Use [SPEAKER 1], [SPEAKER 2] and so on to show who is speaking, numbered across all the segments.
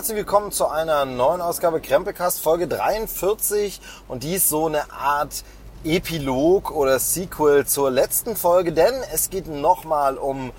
[SPEAKER 1] Herzlich willkommen zu einer neuen Ausgabe Krempelcast Folge 43 und dies so eine Art Epilog oder Sequel zur letzten Folge, denn es geht nochmal um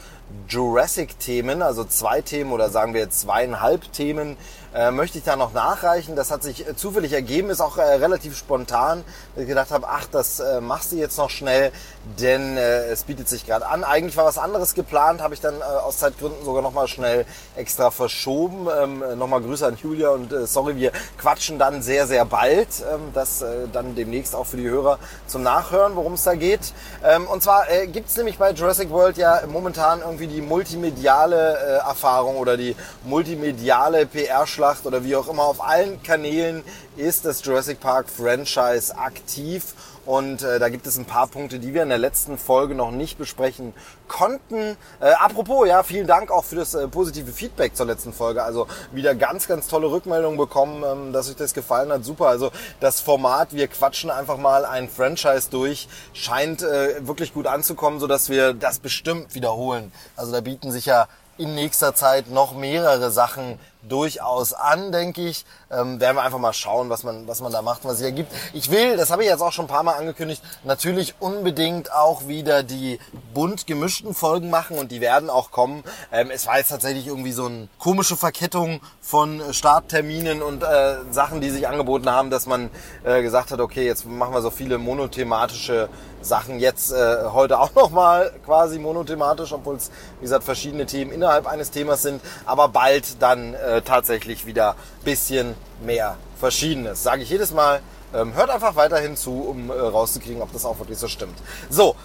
[SPEAKER 1] Jurassic-Themen, also zwei Themen oder sagen wir zweieinhalb Themen, äh, möchte ich da noch nachreichen. Das hat sich äh, zufällig ergeben, ist auch äh, relativ spontan. Ich gedacht habe, ach, das äh, machst du jetzt noch schnell, denn äh, es bietet sich gerade an. Eigentlich war was anderes geplant, habe ich dann äh, aus Zeitgründen sogar nochmal schnell extra verschoben. Ähm, nochmal Grüße an Julia und äh, sorry, wir quatschen dann sehr, sehr bald. Ähm, das äh, dann demnächst auch für die Hörer zum Nachhören, worum es da geht. Ähm, und zwar äh, gibt es nämlich bei Jurassic World ja momentan irgendwie die multimediale äh, Erfahrung oder die multimediale PR-Schlacht Schlacht oder wie auch immer, auf allen Kanälen ist das Jurassic Park Franchise aktiv. Und äh, da gibt es ein paar Punkte, die wir in der letzten Folge noch nicht besprechen konnten. Äh, apropos, ja, vielen Dank auch für das äh, positive Feedback zur letzten Folge. Also wieder ganz, ganz tolle Rückmeldungen bekommen, ähm, dass euch das gefallen hat. Super. Also das Format, wir quatschen einfach mal ein Franchise durch, scheint äh, wirklich gut anzukommen, sodass wir das bestimmt wiederholen. Also da bieten sich ja in nächster Zeit noch mehrere Sachen durchaus an, denke ich. Ähm, werden wir einfach mal schauen, was man, was man da macht, was sich ergibt. Ich will, das habe ich jetzt auch schon ein paar Mal angekündigt, natürlich unbedingt auch wieder die bunt gemischten Folgen machen und die werden auch kommen. Ähm, es war jetzt tatsächlich irgendwie so eine komische Verkettung von Startterminen und äh, Sachen, die sich angeboten haben, dass man äh, gesagt hat, okay, jetzt machen wir so viele monothematische Sachen jetzt äh, heute auch nochmal quasi monothematisch, obwohl es, wie gesagt, verschiedene Themen innerhalb eines Themas sind, aber bald dann äh, tatsächlich wieder bisschen mehr Verschiedenes. Sage ich jedes Mal. Ähm, hört einfach weiterhin zu, um äh, rauszukriegen, ob das auch wirklich so stimmt. So,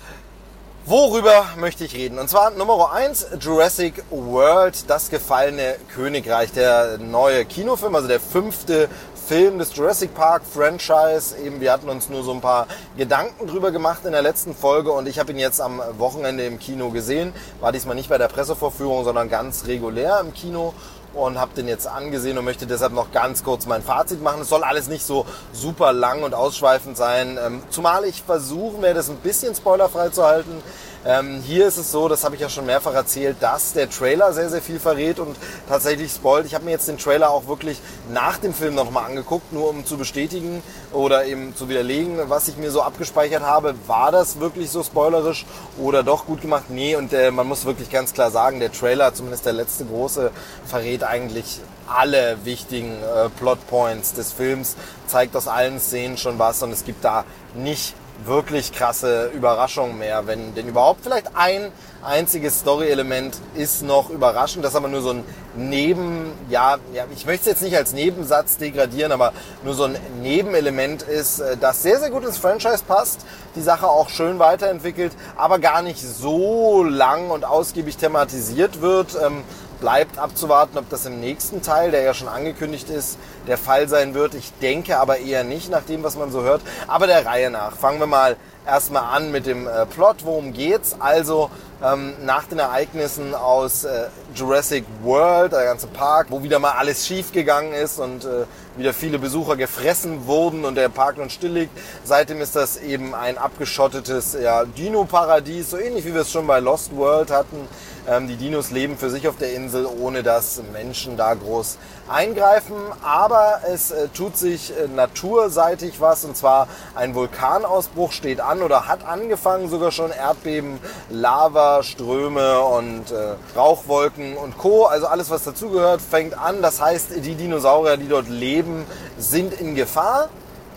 [SPEAKER 1] Worüber möchte ich reden? Und zwar Nummer eins Jurassic World, das gefallene Königreich, der neue Kinofilm, also der fünfte Film des Jurassic Park Franchise. Eben, wir hatten uns nur so ein paar Gedanken drüber gemacht in der letzten Folge und ich habe ihn jetzt am Wochenende im Kino gesehen. War diesmal nicht bei der Pressevorführung, sondern ganz regulär im Kino und habe den jetzt angesehen und möchte deshalb noch ganz kurz mein Fazit machen. Es soll alles nicht so super lang und ausschweifend sein, ähm, zumal ich versuchen werde, das ein bisschen spoilerfrei zu halten. Ähm, hier ist es so, das habe ich ja schon mehrfach erzählt, dass der Trailer sehr, sehr viel verrät und tatsächlich spoilt. Ich habe mir jetzt den Trailer auch wirklich nach dem Film nochmal angeguckt, nur um zu bestätigen oder eben zu widerlegen, was ich mir so abgespeichert habe. War das wirklich so spoilerisch oder doch gut gemacht? Nee, und äh, man muss wirklich ganz klar sagen, der Trailer, zumindest der letzte große, verrät eigentlich alle wichtigen äh, Plotpoints des Films, zeigt aus allen Szenen schon was und es gibt da nicht wirklich krasse Überraschung mehr, wenn denn überhaupt vielleicht ein einziges Story-Element ist noch überraschend, das aber nur so ein Neben, ja, ja, ich möchte es jetzt nicht als Nebensatz degradieren, aber nur so ein Nebenelement ist, äh, das sehr, sehr gut ins Franchise passt, die Sache auch schön weiterentwickelt, aber gar nicht so lang und ausgiebig thematisiert wird. Ähm, bleibt abzuwarten, ob das im nächsten Teil, der ja schon angekündigt ist, der Fall sein wird. Ich denke aber eher nicht, nach dem, was man so hört. Aber der Reihe nach. Fangen wir mal erstmal an mit dem äh, Plot. Worum geht's? Also ähm, nach den Ereignissen aus äh, Jurassic World, der ganze Park, wo wieder mal alles schief gegangen ist und äh, wieder viele Besucher gefressen wurden und der Park nun still liegt. Seitdem ist das eben ein abgeschottetes ja, Dino-Paradies, so ähnlich wie wir es schon bei Lost World hatten. Ähm, die Dinos leben für sich auf der Insel, ohne dass Menschen da groß eingreifen. Aber es äh, tut sich äh, naturseitig was und zwar ein Vulkanausbruch steht an oder hat angefangen sogar schon. Erdbeben, Lava, Ströme und äh, Rauchwolken und Co. Also alles, was dazugehört, fängt an. Das heißt, die Dinosaurier, die dort leben, sind in Gefahr.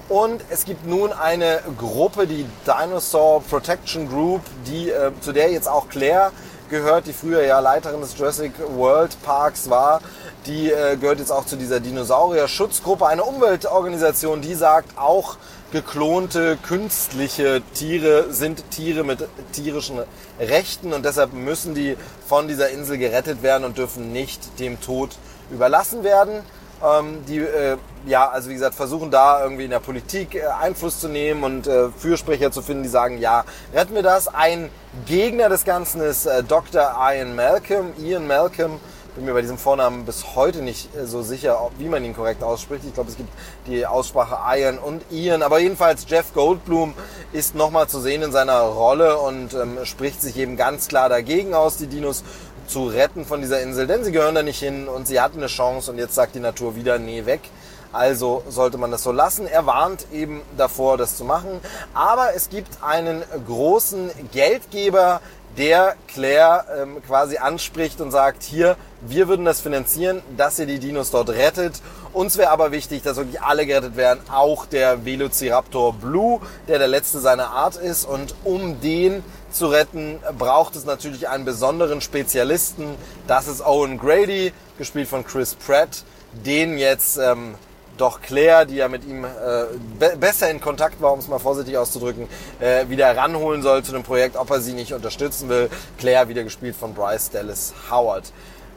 [SPEAKER 1] Und es gibt nun eine Gruppe, die Dinosaur Protection Group, die, äh, zu der jetzt auch Claire gehört, die früher ja Leiterin des Jurassic World Parks war. Die äh, gehört jetzt auch zu dieser Dinosaurier-Schutzgruppe, eine Umweltorganisation, die sagt, auch geklonte künstliche Tiere sind Tiere mit tierischen Rechten und deshalb müssen die von dieser Insel gerettet werden und dürfen nicht dem Tod überlassen werden. Ähm, die, äh, ja, also wie gesagt, versuchen da irgendwie in der Politik äh, Einfluss zu nehmen und äh, Fürsprecher zu finden, die sagen, ja, retten wir das. Ein Gegner des Ganzen ist äh, Dr. Ian Malcolm. Ian Malcolm, bin mir bei diesem Vornamen bis heute nicht äh, so sicher, wie man ihn korrekt ausspricht. Ich glaube, es gibt die Aussprache Ian und Ian. Aber jedenfalls Jeff Goldblum ist nochmal zu sehen in seiner Rolle und ähm, spricht sich eben ganz klar dagegen aus, die Dinos zu retten von dieser Insel, denn sie gehören da nicht hin und sie hatten eine Chance und jetzt sagt die Natur wieder, nee, weg. Also sollte man das so lassen. Er warnt eben davor, das zu machen. Aber es gibt einen großen Geldgeber, der Claire ähm, quasi anspricht und sagt, hier, wir würden das finanzieren, dass ihr die Dinos dort rettet. Uns wäre aber wichtig, dass wirklich alle gerettet werden, auch der Velociraptor Blue, der der letzte seiner Art ist. Und um den zu retten, braucht es natürlich einen besonderen Spezialisten. Das ist Owen Grady, gespielt von Chris Pratt, den jetzt ähm, doch Claire, die ja mit ihm äh, be besser in Kontakt war, um es mal vorsichtig auszudrücken, äh, wieder ranholen soll zu dem Projekt, ob er sie nicht unterstützen will. Claire wieder gespielt von Bryce Dallas Howard.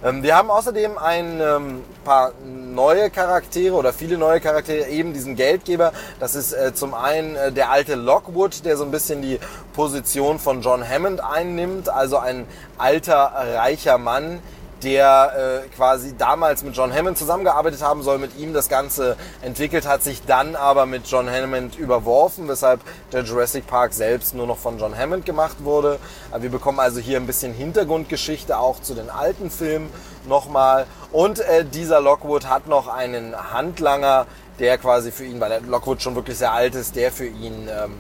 [SPEAKER 1] Ähm, wir haben außerdem ein ähm, paar neue Charaktere oder viele neue Charaktere, eben diesen Geldgeber. Das ist äh, zum einen äh, der alte Lockwood, der so ein bisschen die Position von John Hammond einnimmt, also ein alter, reicher Mann, der äh, quasi damals mit John Hammond zusammengearbeitet haben soll, mit ihm das Ganze entwickelt hat, sich dann aber mit John Hammond überworfen, weshalb der Jurassic Park selbst nur noch von John Hammond gemacht wurde. Wir bekommen also hier ein bisschen Hintergrundgeschichte auch zu den alten Filmen nochmal. Und äh, dieser Lockwood hat noch einen Handlanger, der quasi für ihn, weil der Lockwood schon wirklich sehr alt ist, der für ihn ähm,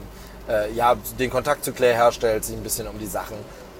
[SPEAKER 1] äh, ja, den Kontakt zu Claire herstellt, sich ein bisschen um die Sachen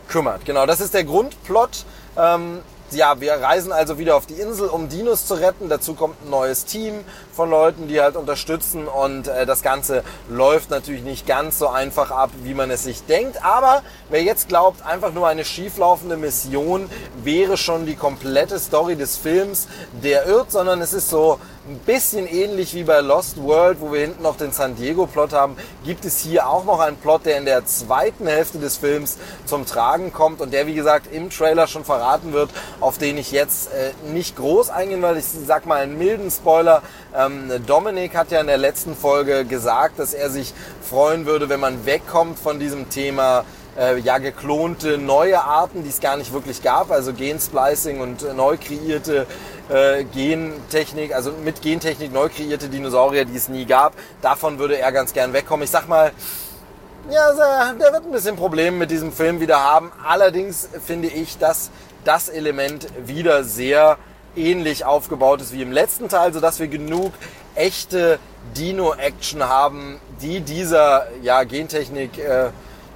[SPEAKER 1] kümmert. Genau, das ist der Grundplot. Ähm, ja, wir reisen also wieder auf die Insel, um Dinos zu retten. Dazu kommt ein neues Team von Leuten, die halt unterstützen und äh, das Ganze läuft natürlich nicht ganz so einfach ab, wie man es sich denkt. Aber wer jetzt glaubt, einfach nur eine schieflaufende Mission wäre schon die komplette Story des Films, der irrt, sondern es ist so ein bisschen ähnlich wie bei Lost World, wo wir hinten noch den San Diego-Plot haben, gibt es hier auch noch einen Plot, der in der zweiten Hälfte des Films zum Tragen kommt und der, wie gesagt, im Trailer schon verraten wird, auf den ich jetzt äh, nicht groß eingehen, weil ich sag mal einen milden Spoiler. Ähm, Dominik hat ja in der letzten Folge gesagt, dass er sich freuen würde, wenn man wegkommt von diesem Thema äh, ja geklonte neue Arten, die es gar nicht wirklich gab, also Gensplicing und äh, neu kreierte äh, Gentechnik, also mit Gentechnik neu kreierte Dinosaurier, die es nie gab. Davon würde er ganz gern wegkommen. Ich sag mal, ja, der wird ein bisschen Probleme mit diesem Film wieder haben. Allerdings finde ich, dass das Element wieder sehr ähnlich aufgebaut ist wie im letzten Teil, sodass wir genug echte Dino-Action haben, die dieser ja, Gentechnik äh,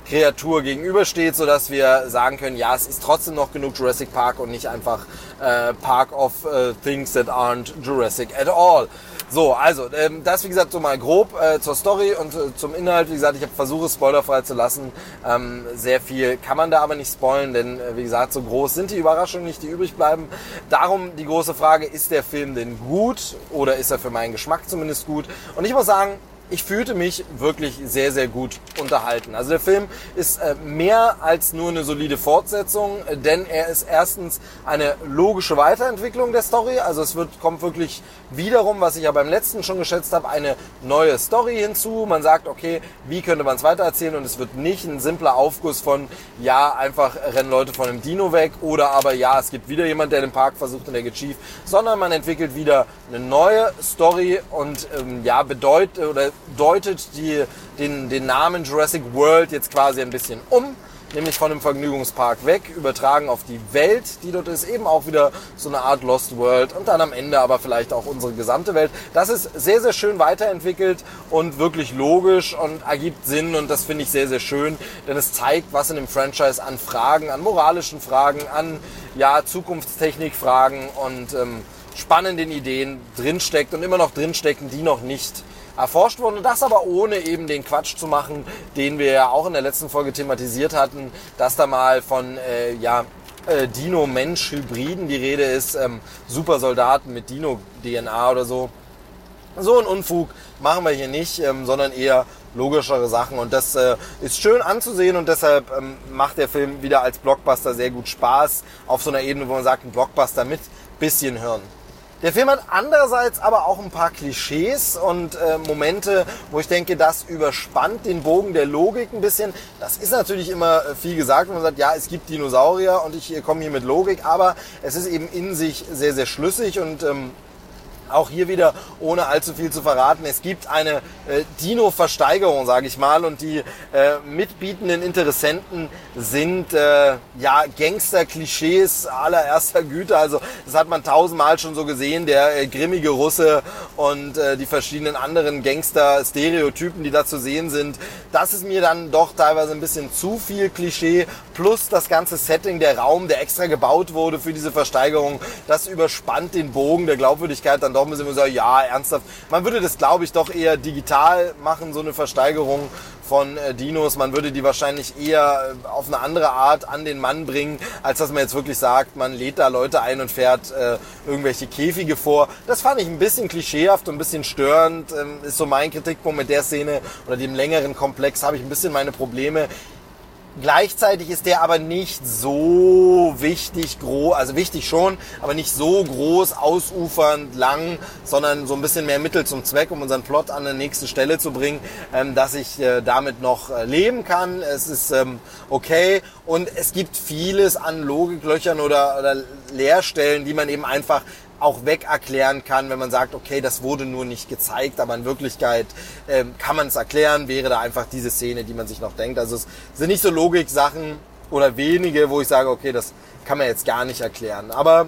[SPEAKER 1] gegenübersteht, sodass wir sagen können, ja, es ist trotzdem noch genug Jurassic Park und nicht einfach äh, Park of äh, Things that aren't Jurassic at all. So, also, ähm, das wie gesagt so mal grob äh, zur Story und äh, zum Inhalt. Wie gesagt, ich habe versucht, spoilerfrei zu lassen. Ähm, sehr viel kann man da aber nicht spoilen, denn äh, wie gesagt, so groß sind die Überraschungen nicht, die übrig bleiben. Darum die große Frage, ist der Film denn gut oder ist er für meinen Geschmack zumindest gut? Und ich muss sagen, ich fühlte mich wirklich sehr, sehr gut unterhalten. Also der Film ist äh, mehr als nur eine solide Fortsetzung, äh, denn er ist erstens eine logische Weiterentwicklung der Story. Also es wird, kommt wirklich wiederum, was ich ja beim letzten schon geschätzt habe, eine neue Story hinzu. Man sagt, okay, wie könnte man es weitererzählen und es wird nicht ein simpler Aufguss von, ja, einfach rennen Leute von einem Dino weg oder aber ja, es gibt wieder jemand, der den Park versucht und der geht schief, sondern man entwickelt wieder eine neue Story und ähm, ja, bedeutet oder deutet die, den, den Namen Jurassic World jetzt quasi ein bisschen um nämlich von dem Vergnügungspark weg, übertragen auf die Welt, die dort ist, eben auch wieder so eine Art Lost World und dann am Ende aber vielleicht auch unsere gesamte Welt. Das ist sehr, sehr schön weiterentwickelt und wirklich logisch und ergibt Sinn und das finde ich sehr, sehr schön, denn es zeigt, was in dem Franchise an Fragen, an moralischen Fragen, an ja, Zukunftstechnikfragen und ähm, spannenden Ideen drinsteckt und immer noch drinstecken, die noch nicht erforscht wurden. Das aber ohne eben den Quatsch zu machen, den wir ja auch in der letzten Folge thematisiert hatten, dass da mal von äh, ja, äh, Dino-Mensch-Hybriden die Rede ist, ähm, Supersoldaten mit Dino-DNA oder so. So ein Unfug machen wir hier nicht, ähm, sondern eher logischere Sachen. Und das äh, ist schön anzusehen und deshalb ähm, macht der Film wieder als Blockbuster sehr gut Spaß. Auf so einer Ebene, wo man sagt, ein Blockbuster mit bisschen Hirn. Der Film hat andererseits aber auch ein paar Klischees und äh, Momente, wo ich denke, das überspannt den Bogen der Logik ein bisschen. Das ist natürlich immer äh, viel gesagt, wenn man sagt, ja, es gibt Dinosaurier und ich komme hier mit Logik, aber es ist eben in sich sehr, sehr schlüssig und ähm, auch hier wieder, ohne allzu viel zu verraten, es gibt eine äh, Dino-Versteigerung, sage ich mal, und die äh, mitbietenden Interessenten sind äh, ja Gangster-Klischees allererster Güte. Also das hat man tausendmal schon so gesehen, der äh, grimmige Russe und äh, die verschiedenen anderen Gangster-Stereotypen, die da zu sehen sind. Das ist mir dann doch teilweise ein bisschen zu viel Klischee, plus das ganze Setting, der Raum, der extra gebaut wurde für diese Versteigerung, das überspannt den Bogen der Glaubwürdigkeit dann doch ein bisschen so, ja, ernsthaft. Man würde das, glaube ich, doch eher digital machen, so eine Versteigerung von äh, Dinos. Man würde die wahrscheinlich eher äh, auf eine andere Art an den Mann bringen, als dass man jetzt wirklich sagt, man lädt da Leute ein und fährt äh, irgendwelche Käfige vor. Das fand ich ein bisschen klischeehaft und ein bisschen störend. Ähm, ist so mein Kritikpunkt mit der Szene oder dem längeren Komplex habe ich ein bisschen meine Probleme. Gleichzeitig ist der aber nicht so wichtig, groß, also wichtig schon, aber nicht so groß, ausufernd, lang, sondern so ein bisschen mehr Mittel zum Zweck, um unseren Plot an die nächste Stelle zu bringen, ähm, dass ich äh, damit noch äh, leben kann. Es ist ähm, okay und es gibt vieles an Logiklöchern oder, oder Leerstellen, die man eben einfach auch weg erklären kann, wenn man sagt, okay, das wurde nur nicht gezeigt, aber in Wirklichkeit ähm, kann man es erklären, wäre da einfach diese Szene, die man sich noch denkt. Also es sind nicht so Logik-Sachen oder wenige, wo ich sage, okay, das kann man jetzt gar nicht erklären. Aber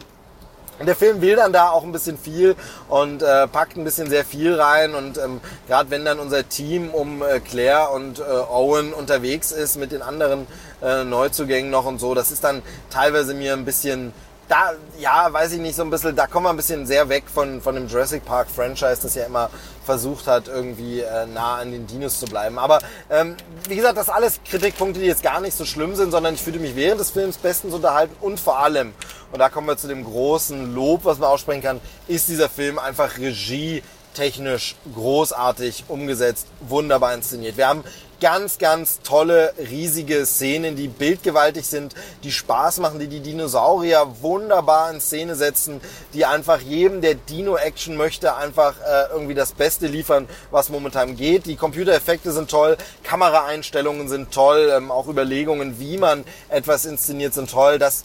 [SPEAKER 1] der Film will dann da auch ein bisschen viel und äh, packt ein bisschen sehr viel rein und ähm, gerade wenn dann unser Team um äh, Claire und äh, Owen unterwegs ist mit den anderen äh, Neuzugängen noch und so, das ist dann teilweise mir ein bisschen da, ja, weiß ich nicht, so ein bisschen, da kommen wir ein bisschen sehr weg von, von dem Jurassic Park Franchise, das ja immer versucht hat, irgendwie äh, nah an den Dinos zu bleiben. Aber ähm, wie gesagt, das alles Kritikpunkte, die jetzt gar nicht so schlimm sind, sondern ich fühle mich während des Films bestens unterhalten und vor allem, und da kommen wir zu dem großen Lob, was man aussprechen kann, ist dieser Film einfach Regie technisch großartig umgesetzt, wunderbar inszeniert. Wir haben ganz, ganz tolle, riesige Szenen, die bildgewaltig sind, die Spaß machen, die die Dinosaurier wunderbar in Szene setzen, die einfach jedem, der Dino-Action möchte, einfach äh, irgendwie das Beste liefern, was momentan geht. Die Computereffekte sind toll, Kameraeinstellungen sind toll, ähm, auch Überlegungen, wie man etwas inszeniert, sind toll. Das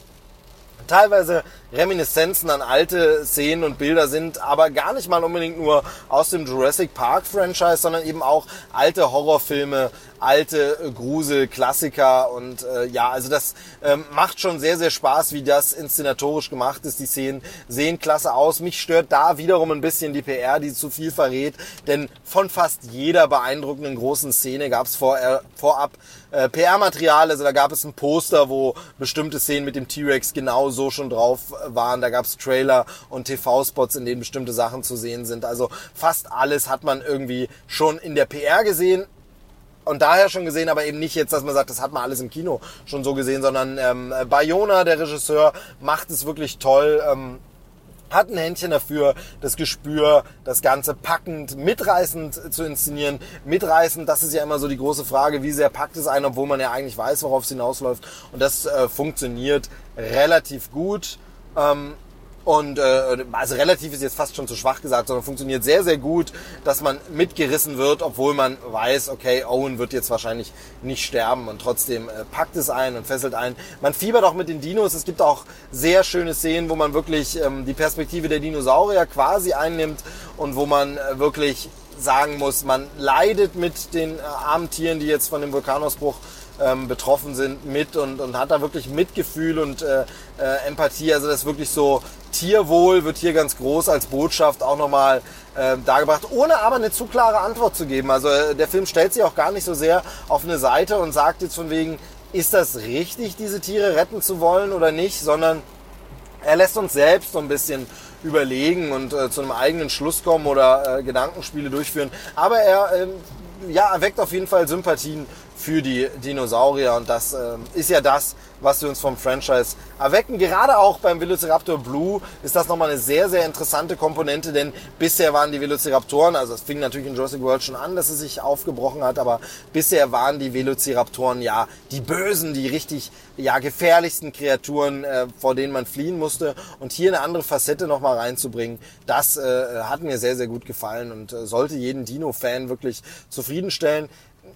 [SPEAKER 1] teilweise Reminiszenzen an alte Szenen und Bilder sind, aber gar nicht mal unbedingt nur aus dem Jurassic Park Franchise, sondern eben auch alte Horrorfilme, alte äh, Grusel-Klassiker und äh, ja, also das ähm, macht schon sehr, sehr Spaß, wie das inszenatorisch gemacht ist. Die Szenen sehen klasse aus. Mich stört da wiederum ein bisschen die PR, die zu viel verrät, denn von fast jeder beeindruckenden großen Szene gab es vor, äh, vorab äh, PR-Material, also da gab es ein Poster, wo bestimmte Szenen mit dem T-Rex genau so schon drauf waren. Da gab es Trailer und TV-Spots, in denen bestimmte Sachen zu sehen sind. Also fast alles hat man irgendwie schon in der PR gesehen und daher schon gesehen, aber eben nicht jetzt, dass man sagt, das hat man alles im Kino schon so gesehen, sondern ähm, Bayona, der Regisseur, macht es wirklich toll. Ähm, hat ein Händchen dafür, das Gespür, das Ganze packend, mitreißend zu inszenieren. Mitreißend, das ist ja immer so die große Frage, wie sehr packt es einen, obwohl man ja eigentlich weiß, worauf es hinausläuft. Und das äh, funktioniert relativ gut. Ähm, und äh, also relativ ist jetzt fast schon zu schwach gesagt, sondern funktioniert sehr, sehr gut, dass man mitgerissen wird, obwohl man weiß, okay, Owen wird jetzt wahrscheinlich nicht sterben und trotzdem äh, packt es ein und fesselt ein. Man fiebert auch mit den Dinos. Es gibt auch sehr schöne Szenen, wo man wirklich ähm, die Perspektive der Dinosaurier quasi einnimmt und wo man äh, wirklich sagen muss, man leidet mit den äh, armen Tieren, die jetzt von dem Vulkanausbruch ähm, betroffen sind, mit und, und hat da wirklich Mitgefühl und äh, äh, Empathie. Also das ist wirklich so, Tierwohl wird hier ganz groß als Botschaft auch nochmal äh, dargebracht, ohne aber eine zu klare Antwort zu geben. Also äh, der Film stellt sich auch gar nicht so sehr auf eine Seite und sagt jetzt von wegen, ist das richtig, diese Tiere retten zu wollen oder nicht, sondern er lässt uns selbst so ein bisschen überlegen und äh, zu einem eigenen Schluss kommen oder äh, Gedankenspiele durchführen. Aber er ähm, ja, erweckt auf jeden Fall Sympathien für die Dinosaurier und das äh, ist ja das, was wir uns vom Franchise erwecken. Gerade auch beim Velociraptor Blue ist das nochmal eine sehr, sehr interessante Komponente, denn bisher waren die Velociraptoren, also es fing natürlich in Jurassic World schon an, dass es sich aufgebrochen hat, aber bisher waren die Velociraptoren ja die Bösen, die richtig ja, gefährlichsten Kreaturen, äh, vor denen man fliehen musste. Und hier eine andere Facette nochmal reinzubringen, das äh, hat mir sehr, sehr gut gefallen und äh, sollte jeden Dino-Fan wirklich zufriedenstellen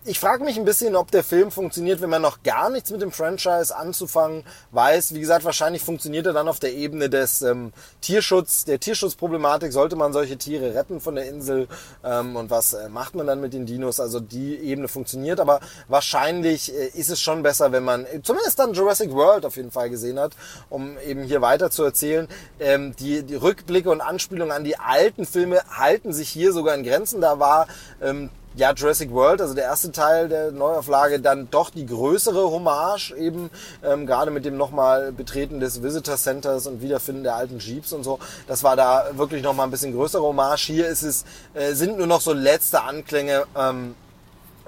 [SPEAKER 1] ich frage mich ein bisschen, ob der Film funktioniert, wenn man noch gar nichts mit dem Franchise anzufangen weiß. Wie gesagt, wahrscheinlich funktioniert er dann auf der Ebene des ähm, Tierschutz, der Tierschutzproblematik. Sollte man solche Tiere retten von der Insel ähm, und was äh, macht man dann mit den Dinos? Also die Ebene funktioniert, aber wahrscheinlich äh, ist es schon besser, wenn man äh, zumindest dann Jurassic World auf jeden Fall gesehen hat, um eben hier weiter zu erzählen. Ähm, die, die Rückblicke und Anspielungen an die alten Filme halten sich hier sogar in Grenzen. Da war ähm, ja, Jurassic World, also der erste Teil der Neuauflage, dann doch die größere Hommage eben, ähm, gerade mit dem nochmal Betreten des Visitor Centers und Wiederfinden der alten Jeeps und so. Das war da wirklich nochmal ein bisschen größere Hommage. Hier ist es, äh, sind nur noch so letzte Anklänge. Ähm,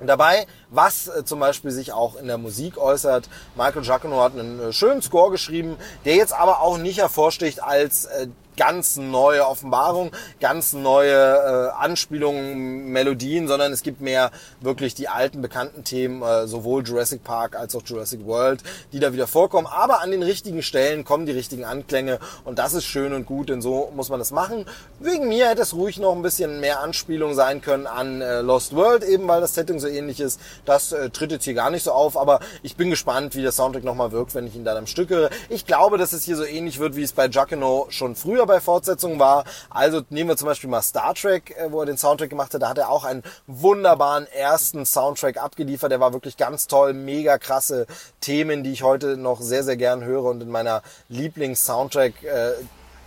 [SPEAKER 1] dabei, was äh, zum Beispiel sich auch in der Musik äußert. Michael Giacono hat einen äh, schönen Score geschrieben, der jetzt aber auch nicht hervorsticht als äh, ganz neue Offenbarung, ganz neue äh, Anspielungen, Melodien, sondern es gibt mehr wirklich die alten bekannten Themen, äh, sowohl Jurassic Park als auch Jurassic World, die da wieder vorkommen. Aber an den richtigen Stellen kommen die richtigen Anklänge und das ist schön und gut, denn so muss man das machen. Wegen mir hätte es ruhig noch ein bisschen mehr Anspielung sein können an äh, Lost World, eben weil das Setting so ähnlich ist. Das äh, tritt jetzt hier gar nicht so auf, aber ich bin gespannt, wie der Soundtrack nochmal wirkt, wenn ich ihn dann am Stück höre. Ich glaube, dass es hier so ähnlich wird, wie es bei Giacono schon früher bei Fortsetzungen war. Also nehmen wir zum Beispiel mal Star Trek, äh, wo er den Soundtrack gemacht hat. Da hat er auch einen wunderbaren ersten Soundtrack abgeliefert. Der war wirklich ganz toll, mega krasse Themen, die ich heute noch sehr, sehr gern höre und in meiner Lieblings-Soundtrack äh,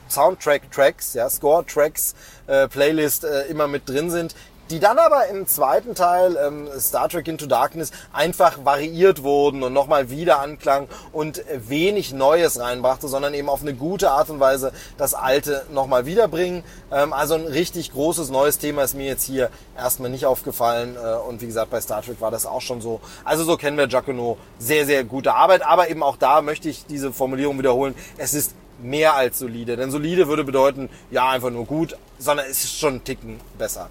[SPEAKER 1] Soundtrack-Tracks, ja, Score-Tracks, äh, Playlist äh, immer mit drin sind die dann aber im zweiten Teil ähm, Star Trek Into Darkness einfach variiert wurden und nochmal wieder anklang und wenig Neues reinbrachte, sondern eben auf eine gute Art und Weise das Alte nochmal wiederbringen. Ähm, also ein richtig großes neues Thema ist mir jetzt hier erstmal nicht aufgefallen äh, und wie gesagt bei Star Trek war das auch schon so. Also so kennen wir Giacono sehr, sehr gute Arbeit, aber eben auch da möchte ich diese Formulierung wiederholen. Es ist mehr als solide, denn solide würde bedeuten, ja, einfach nur gut, sondern es ist schon ein Ticken besser.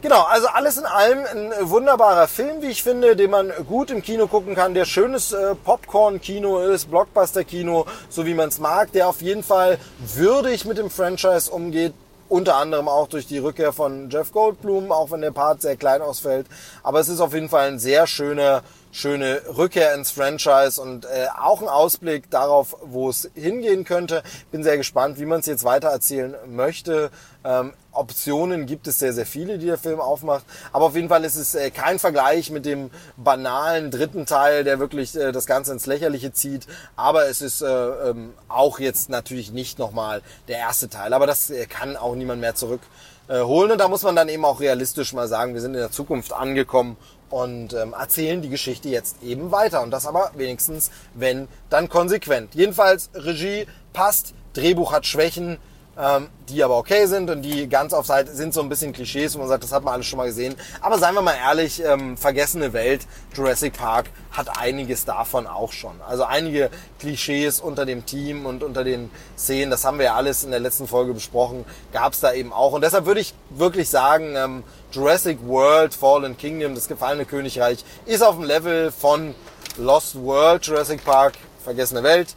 [SPEAKER 1] Genau, also alles in allem ein wunderbarer Film, wie ich finde, den man gut im Kino gucken kann, der schönes äh, Popcorn-Kino ist, Blockbuster-Kino, so wie man es mag, der auf jeden Fall würdig mit dem Franchise umgeht, unter anderem auch durch die Rückkehr von Jeff Goldblum, auch wenn der Part sehr klein ausfällt. Aber es ist auf jeden Fall ein sehr schöner, schöne Rückkehr ins Franchise und äh, auch ein Ausblick darauf, wo es hingehen könnte. Bin sehr gespannt, wie man es jetzt weiter erzählen möchte. Ähm, Optionen gibt es sehr, sehr viele, die der Film aufmacht. Aber auf jeden Fall ist es äh, kein Vergleich mit dem banalen dritten Teil, der wirklich äh, das Ganze ins Lächerliche zieht. Aber es ist äh, ähm, auch jetzt natürlich nicht nochmal der erste Teil. Aber das äh, kann auch niemand mehr zurückholen. Und da muss man dann eben auch realistisch mal sagen, wir sind in der Zukunft angekommen und ähm, erzählen die Geschichte jetzt eben weiter. Und das aber wenigstens, wenn, dann konsequent. Jedenfalls, Regie passt, Drehbuch hat Schwächen, ähm, die aber okay sind und die ganz auf Seite sind so ein bisschen Klischees, wo man sagt, das hat man alles schon mal gesehen. Aber seien wir mal ehrlich, ähm, vergessene Welt, Jurassic Park hat einiges davon auch schon. Also einige Klischees unter dem Team und unter den Szenen, das haben wir ja alles in der letzten Folge besprochen, gab es da eben auch. Und deshalb würde ich wirklich sagen, ähm, Jurassic World, Fallen Kingdom, das gefallene Königreich, ist auf dem Level von Lost World, Jurassic Park, vergessene Welt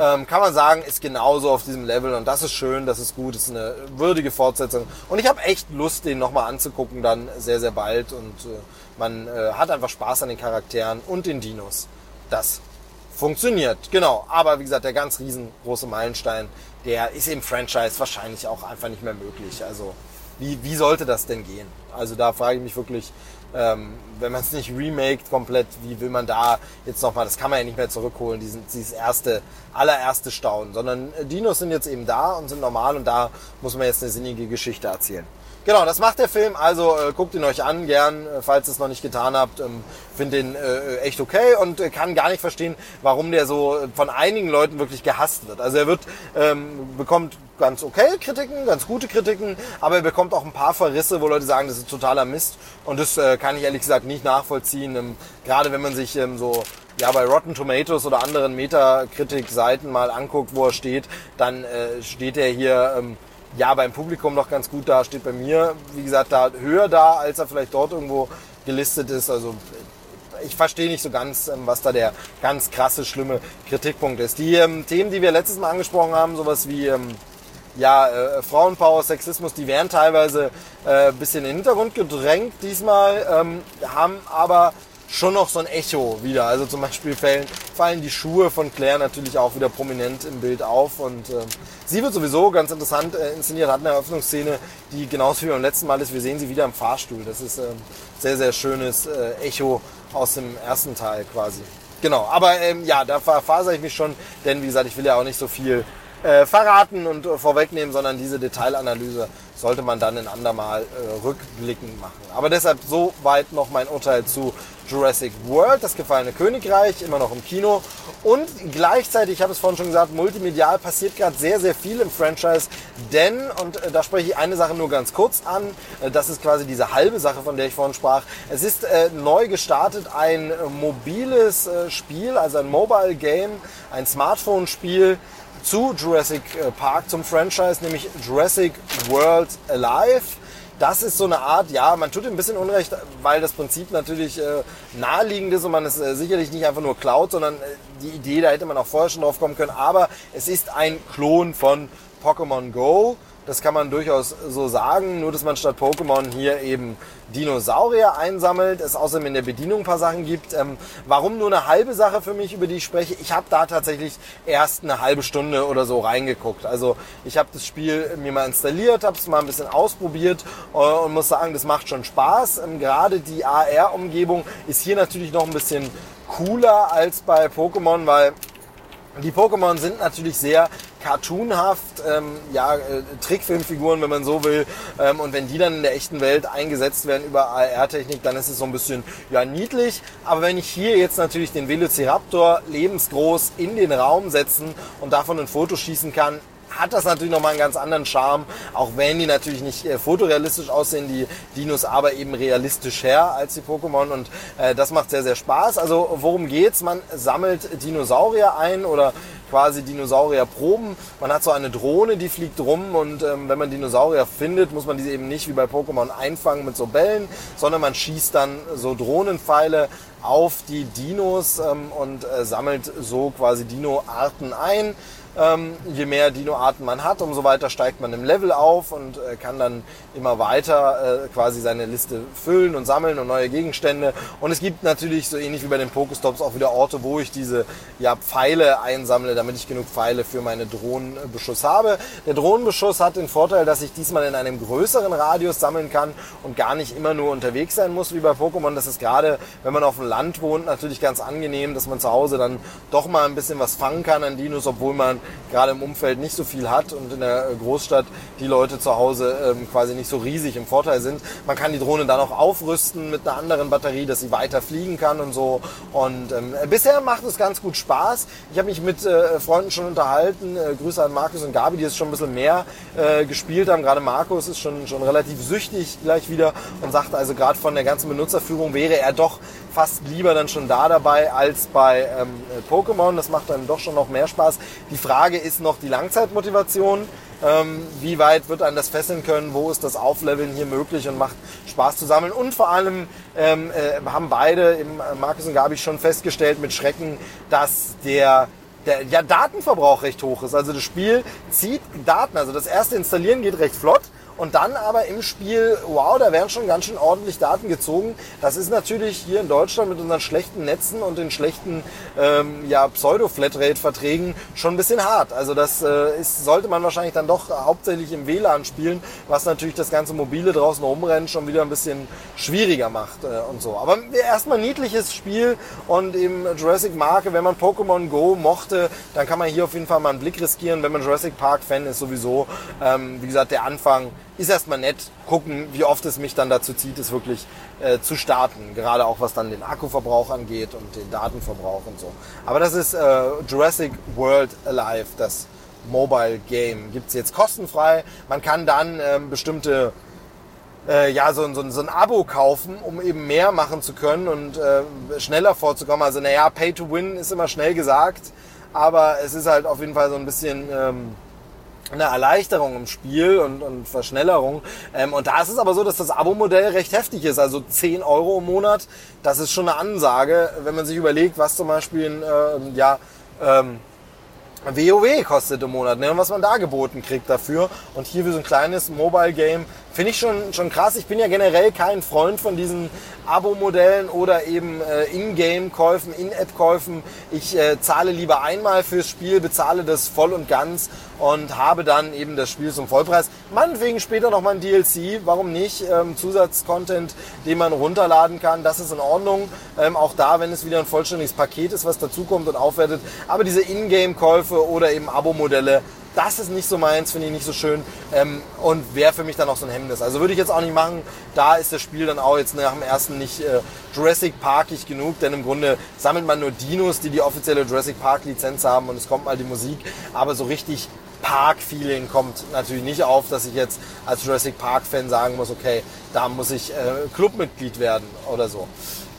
[SPEAKER 1] ähm, kann man sagen, ist genauso auf diesem Level und das ist schön, das ist gut, ist eine würdige Fortsetzung und ich habe echt Lust, den nochmal anzugucken dann sehr, sehr bald und äh, man äh, hat einfach Spaß an den Charakteren und den Dinos. Das funktioniert, genau. Aber wie gesagt, der ganz riesengroße Meilenstein, der ist im Franchise wahrscheinlich auch einfach nicht mehr möglich. Also wie, wie sollte das denn gehen? Also da frage ich mich wirklich, ähm, wenn man es nicht remaked komplett, wie will man da jetzt nochmal, das kann man ja nicht mehr zurückholen, diesen, dieses erste, allererste Staunen, sondern äh, Dinos sind jetzt eben da und sind normal und da muss man jetzt eine sinnige Geschichte erzählen. Genau, das macht der Film, also äh, guckt ihn euch an, gern, äh, falls ihr es noch nicht getan habt. Ähm, Finde den äh, echt okay und äh, kann gar nicht verstehen, warum der so von einigen Leuten wirklich gehasst wird. Also er wird, ähm, bekommt ganz okay Kritiken, ganz gute Kritiken, aber er bekommt auch ein paar Verrisse, wo Leute sagen, das ist totaler Mist. Und das äh, kann ich ehrlich gesagt nicht nachvollziehen. Ähm, gerade wenn man sich ähm, so ja, bei Rotten Tomatoes oder anderen Metakritik-Seiten mal anguckt, wo er steht, dann äh, steht er hier ähm, ja beim Publikum noch ganz gut da, steht bei mir, wie gesagt, da höher da, als er vielleicht dort irgendwo gelistet ist. Also ich verstehe nicht so ganz, ähm, was da der ganz krasse, schlimme Kritikpunkt ist. Die ähm, Themen, die wir letztes Mal angesprochen haben, sowas wie ähm, ja, äh, Frauenpower, Sexismus, die werden teilweise äh, bisschen in den Hintergrund gedrängt diesmal, ähm, haben aber schon noch so ein Echo wieder. Also zum Beispiel fallen, fallen die Schuhe von Claire natürlich auch wieder prominent im Bild auf und ähm, sie wird sowieso ganz interessant äh, inszeniert, hat eine Eröffnungsszene, die genauso wie beim letzten Mal ist. Wir sehen sie wieder im Fahrstuhl. Das ist ähm, sehr, sehr schönes äh, Echo aus dem ersten Teil quasi. Genau, aber ähm, ja, da verfasere ich mich schon, denn wie gesagt, ich will ja auch nicht so viel äh, verraten und äh, vorwegnehmen, sondern diese Detailanalyse sollte man dann in andermal äh, rückblickend machen. Aber deshalb so weit noch mein Urteil zu Jurassic World, das gefallene Königreich, immer noch im Kino. Und gleichzeitig, ich habe es vorhin schon gesagt, multimedial passiert gerade sehr, sehr viel im Franchise. Denn, und äh, da spreche ich eine Sache nur ganz kurz an, äh, das ist quasi diese halbe Sache, von der ich vorhin sprach. Es ist äh, neu gestartet ein mobiles äh, Spiel, also ein Mobile Game, ein Smartphone-Spiel, zu Jurassic äh, Park, zum Franchise, nämlich Jurassic World Alive. Das ist so eine Art, ja, man tut ein bisschen Unrecht, weil das Prinzip natürlich äh, naheliegend ist und man es äh, sicherlich nicht einfach nur klaut, sondern äh, die Idee, da hätte man auch vorher schon drauf kommen können. Aber es ist ein Klon von Pokémon Go. Das kann man durchaus so sagen, nur dass man statt Pokémon hier eben Dinosaurier einsammelt, es außerdem in der Bedienung ein paar Sachen gibt. Ähm, warum nur eine halbe Sache für mich, über die ich spreche? Ich habe da tatsächlich erst eine halbe Stunde oder so reingeguckt. Also ich habe das Spiel mir mal installiert, habe es mal ein bisschen ausprobiert äh, und muss sagen, das macht schon Spaß. Ähm, gerade die AR-Umgebung ist hier natürlich noch ein bisschen cooler als bei Pokémon, weil die Pokémon sind natürlich sehr cartoonhaft, ähm, ja, äh, Trickfilmfiguren, wenn man so will. Ähm, und wenn die dann in der echten Welt eingesetzt werden über AR-Technik, dann ist es so ein bisschen ja, niedlich. Aber wenn ich hier jetzt natürlich den Velociraptor lebensgroß in den Raum setzen und davon ein Foto schießen kann, hat das natürlich nochmal einen ganz anderen Charme, auch wenn die natürlich nicht äh, fotorealistisch aussehen, die Dinos aber eben realistisch her als die Pokémon und äh, das macht sehr, sehr Spaß. Also worum geht's? Man sammelt Dinosaurier ein oder quasi Dinosaurierproben. Man hat so eine Drohne, die fliegt rum und ähm, wenn man Dinosaurier findet, muss man diese eben nicht wie bei Pokémon einfangen mit so Bällen, sondern man schießt dann so Drohnenpfeile auf die Dinos ähm, und äh, sammelt so quasi Dino-Arten ein. Ähm, je mehr Dino-Arten man hat, umso weiter steigt man im Level auf und äh, kann dann immer weiter äh, quasi seine Liste füllen und sammeln und neue Gegenstände. Und es gibt natürlich so ähnlich wie bei den Pokestops auch wieder Orte, wo ich diese ja, Pfeile einsammle, damit ich genug Pfeile für meine Drohnenbeschuss habe. Der Drohnenbeschuss hat den Vorteil, dass ich diesmal in einem größeren Radius sammeln kann und gar nicht immer nur unterwegs sein muss wie bei Pokémon. Das ist gerade, wenn man auf dem Land wohnt, natürlich ganz angenehm, dass man zu Hause dann doch mal ein bisschen was fangen kann an Dinos, obwohl man gerade im Umfeld nicht so viel hat und in der Großstadt die Leute zu Hause ähm, quasi nicht so riesig im Vorteil sind. Man kann die Drohne dann auch aufrüsten mit einer anderen Batterie, dass sie weiter fliegen kann und so. Und ähm, bisher macht es ganz gut Spaß. Ich habe mich mit äh, Freunden schon unterhalten. Äh, Grüße an Markus und Gabi, die es schon ein bisschen mehr äh, gespielt haben. Gerade Markus ist schon, schon relativ süchtig gleich wieder und sagt also gerade von der ganzen Benutzerführung wäre er doch fast lieber dann schon da dabei als bei ähm, Pokémon. Das macht dann doch schon noch mehr Spaß. Die Frage ist noch die Langzeitmotivation. Ähm, wie weit wird einem das fesseln können? Wo ist das Aufleveln hier möglich und macht Spaß zu sammeln? Und vor allem ähm, äh, haben beide, im, äh, Markus und Gabi, schon festgestellt mit Schrecken, dass der der ja, Datenverbrauch recht hoch ist. Also das Spiel zieht Daten. Also das erste Installieren geht recht flott. Und dann aber im Spiel, wow, da werden schon ganz schön ordentlich Daten gezogen. Das ist natürlich hier in Deutschland mit unseren schlechten Netzen und den schlechten ähm, ja, Pseudo-Flatrate-Verträgen schon ein bisschen hart. Also das äh, ist, sollte man wahrscheinlich dann doch hauptsächlich im WLAN spielen, was natürlich das ganze Mobile draußen rumrennen schon wieder ein bisschen schwieriger macht äh, und so. Aber erstmal niedliches Spiel und im Jurassic Marke, wenn man Pokémon Go mochte, dann kann man hier auf jeden Fall mal einen Blick riskieren. Wenn man Jurassic Park Fan ist, sowieso, ähm, wie gesagt, der Anfang ist erstmal nett. Gucken, wie oft es mich dann dazu zieht, es wirklich äh, zu starten. Gerade auch was dann den Akkuverbrauch angeht und den Datenverbrauch und so. Aber das ist äh, Jurassic World Alive, das Mobile Game. Gibt's jetzt kostenfrei. Man kann dann ähm, bestimmte äh, ja, so, so, so ein Abo kaufen, um eben mehr machen zu können und äh, schneller vorzukommen. Also naja, Pay to Win ist immer schnell gesagt, aber es ist halt auf jeden Fall so ein bisschen... Ähm, eine Erleichterung im Spiel und, und Verschnellerung. Ähm, und da ist es aber so, dass das Abo-Modell recht heftig ist. Also 10 Euro im Monat, das ist schon eine Ansage, wenn man sich überlegt, was zum Beispiel ein, äh, ja, ähm, WoW kostet im Monat, ne? Und was man da geboten kriegt dafür. Und hier für so ein kleines Mobile Game finde ich schon, schon krass. Ich bin ja generell kein Freund von diesen Abo-Modellen oder eben äh, In-Game-Käufen, In-App-Käufen. Ich äh, zahle lieber einmal fürs Spiel, bezahle das voll und ganz und habe dann eben das Spiel zum Vollpreis. Meinetwegen später nochmal ein DLC, warum nicht? Ähm, Zusatzcontent, den man runterladen kann, das ist in Ordnung. Ähm, auch da, wenn es wieder ein vollständiges Paket ist, was dazukommt und aufwertet. Aber diese In-Game-Käufe oder eben Abo-Modelle, das ist nicht so meins, finde ich nicht so schön ähm, und wäre für mich dann auch so ein Hemmnis. Also würde ich jetzt auch nicht machen. Da ist das Spiel dann auch jetzt nach dem ersten nicht äh, Jurassic Parkig genug, denn im Grunde sammelt man nur Dinos, die die offizielle Jurassic Park Lizenz haben und es kommt mal die Musik, aber so richtig Park-Feeling kommt natürlich nicht auf, dass ich jetzt als Jurassic Park-Fan sagen muss, okay, da muss ich äh, Clubmitglied werden oder so.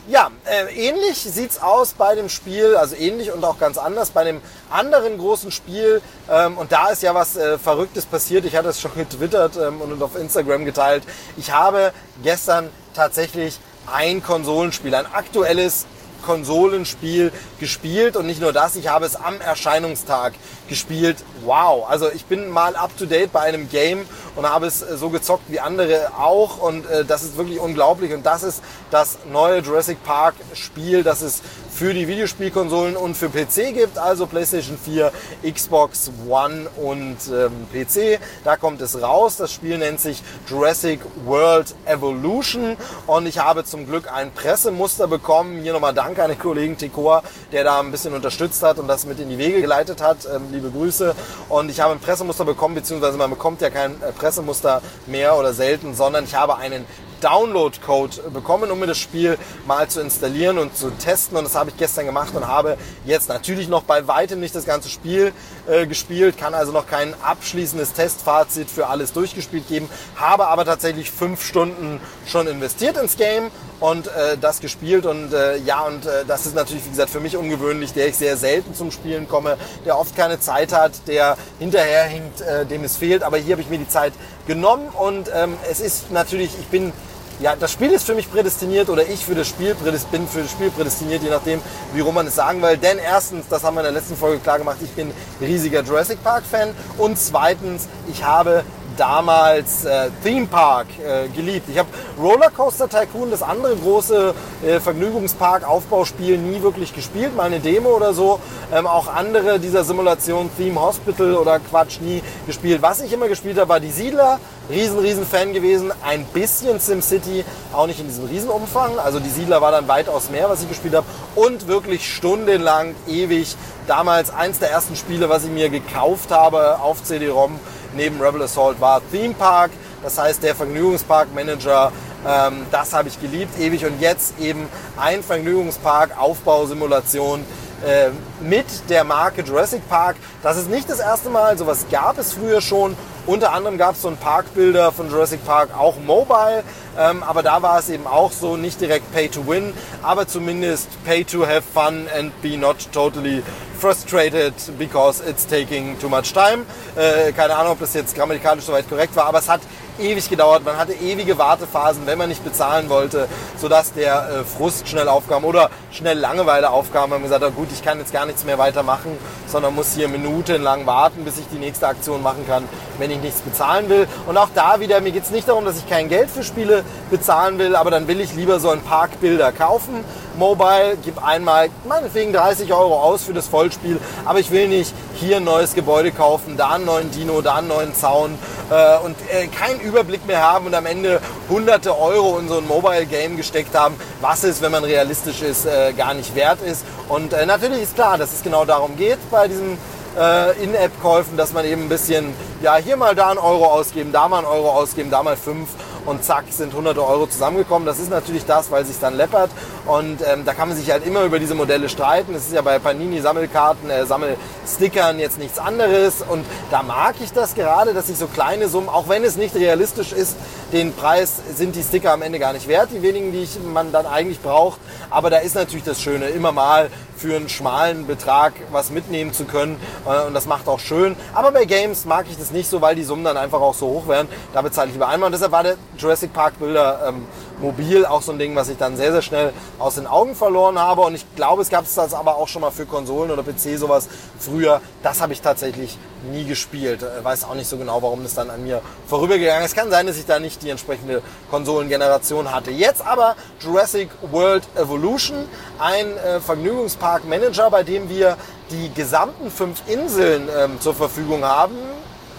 [SPEAKER 1] Ja, äh, ähnlich sieht's aus bei dem Spiel, also ähnlich und auch ganz anders bei dem anderen großen Spiel. Ähm, und da ist ja was äh, Verrücktes passiert. Ich hatte es schon getwittert ähm, und auf Instagram geteilt. Ich habe gestern tatsächlich ein Konsolenspiel, ein aktuelles Konsolenspiel gespielt und nicht nur das, ich habe es am Erscheinungstag gespielt. Wow, also ich bin mal up to date bei einem Game und habe es äh, so gezockt wie andere auch und äh, das ist wirklich unglaublich und das ist das neue Jurassic Park Spiel, das es für die Videospielkonsolen und für PC gibt, also PlayStation 4, Xbox One und ähm, PC. Da kommt es raus. Das Spiel nennt sich Jurassic World Evolution und ich habe zum Glück ein Pressemuster bekommen. Hier nochmal Danke an den Kollegen Tekor, der da ein bisschen unterstützt hat und das mit in die Wege geleitet hat. Ähm, liebe Grüße. Und ich habe ein Pressemuster bekommen, beziehungsweise man bekommt ja kein äh, Pressemuster mehr oder selten, sondern ich habe einen Download-Code bekommen, um mir das Spiel mal zu installieren und zu testen. Und das habe ich gestern gemacht und habe jetzt natürlich noch bei weitem nicht das ganze Spiel äh, gespielt, kann also noch kein abschließendes Testfazit für alles durchgespielt geben, habe aber tatsächlich fünf Stunden schon investiert ins Game und äh, das gespielt und äh, ja und äh, das ist natürlich wie gesagt für mich ungewöhnlich, der ich sehr selten zum Spielen komme, der oft keine Zeit hat, der hinterherhinkt, äh, dem es fehlt, aber hier habe ich mir die Zeit genommen und ähm, es ist natürlich, ich bin ja, das Spiel ist für mich prädestiniert oder ich für das Spiel bin für das Spiel prädestiniert, je nachdem, wie rum man es sagen will. Denn erstens, das haben wir in der letzten Folge klar gemacht, ich bin riesiger Jurassic Park Fan und zweitens, ich habe damals äh, Theme Park äh, geliebt. Ich habe Rollercoaster Tycoon, das andere große äh, Vergnügungspark-Aufbauspiel, nie wirklich gespielt, mal eine Demo oder so. Ähm, auch andere dieser Simulation, Theme Hospital oder Quatsch, nie gespielt. Was ich immer gespielt habe, war die Siedler. Riesen, riesen Fan gewesen. Ein bisschen SimCity, auch nicht in diesem Riesenumfang. Also die Siedler war dann weitaus mehr, was ich gespielt habe. Und wirklich stundenlang, ewig. Damals eins der ersten Spiele, was ich mir gekauft habe auf CD-ROM neben Rebel Assault war Theme Park. Das heißt, der Vergnügungspark-Manager, ähm, das habe ich geliebt, ewig. Und jetzt eben ein Vergnügungspark-Aufbausimulation äh, mit der Marke Jurassic Park. Das ist nicht das erste Mal, sowas gab es früher schon. Unter anderem gab es so ein Parkbilder von Jurassic Park auch mobile, ähm, aber da war es eben auch so, nicht direkt Pay to Win, aber zumindest Pay to have fun and be not totally frustrated because it's taking too much time. Äh, keine Ahnung, ob das jetzt grammatikalisch soweit korrekt war, aber es hat ewig gedauert. Man hatte ewige Wartephasen, wenn man nicht bezahlen wollte, sodass der äh, Frust schnell aufkam oder schnell Langeweile aufkam. Man gesagt hat, gut, ich kann jetzt gar nichts mehr weitermachen, sondern muss hier minutenlang warten, bis ich die nächste Aktion machen kann, wenn ich nichts bezahlen will. Und auch da wieder, mir geht es nicht darum, dass ich kein Geld für Spiele bezahlen will, aber dann will ich lieber so ein Parkbilder kaufen Mobile, gib einmal meinetwegen 30 Euro aus für das Vollspiel, aber ich will nicht hier ein neues Gebäude kaufen, da einen neuen Dino, da einen neuen Zaun äh, und äh, keinen Überblick mehr haben und am Ende hunderte Euro in so ein Mobile-Game gesteckt haben, was es, wenn man realistisch ist, äh, gar nicht wert ist. Und äh, natürlich ist klar, dass es genau darum geht bei diesen äh, In-App-Käufen, dass man eben ein bisschen, ja, hier mal da einen Euro ausgeben, da mal einen Euro ausgeben, da mal fünf und zack sind hunderte Euro zusammengekommen. Das ist natürlich das, weil sich dann läppert und ähm, da kann man sich halt immer über diese Modelle streiten. Es ist ja bei Panini Sammelkarten, äh, Sammelstickern jetzt nichts anderes und da mag ich das gerade, dass sich so kleine Summen, auch wenn es nicht realistisch ist, den Preis sind die Sticker am Ende gar nicht wert, die wenigen, die ich, man dann eigentlich braucht. Aber da ist natürlich das Schöne, immer mal für einen schmalen Betrag was mitnehmen zu können. Äh, und das macht auch schön. Aber bei Games mag ich das nicht so, weil die Summen dann einfach auch so hoch wären. Da bezahle ich lieber einmal. Und deshalb war der Jurassic Park Bilder ähm, mobil auch so ein Ding, was ich dann sehr, sehr schnell aus den Augen verloren habe. Und ich glaube, es gab es das aber auch schon mal für Konsolen oder PC sowas früher. Das habe ich tatsächlich nie gespielt. Äh, weiß auch nicht so genau, warum das dann an mir vorübergegangen ist. Kann sein, dass ich da nicht die entsprechende Konsolengeneration hatte. Jetzt aber Jurassic World Evolution, ein äh, Vergnügungspark-Manager, bei dem wir die gesamten fünf Inseln ähm, zur Verfügung haben.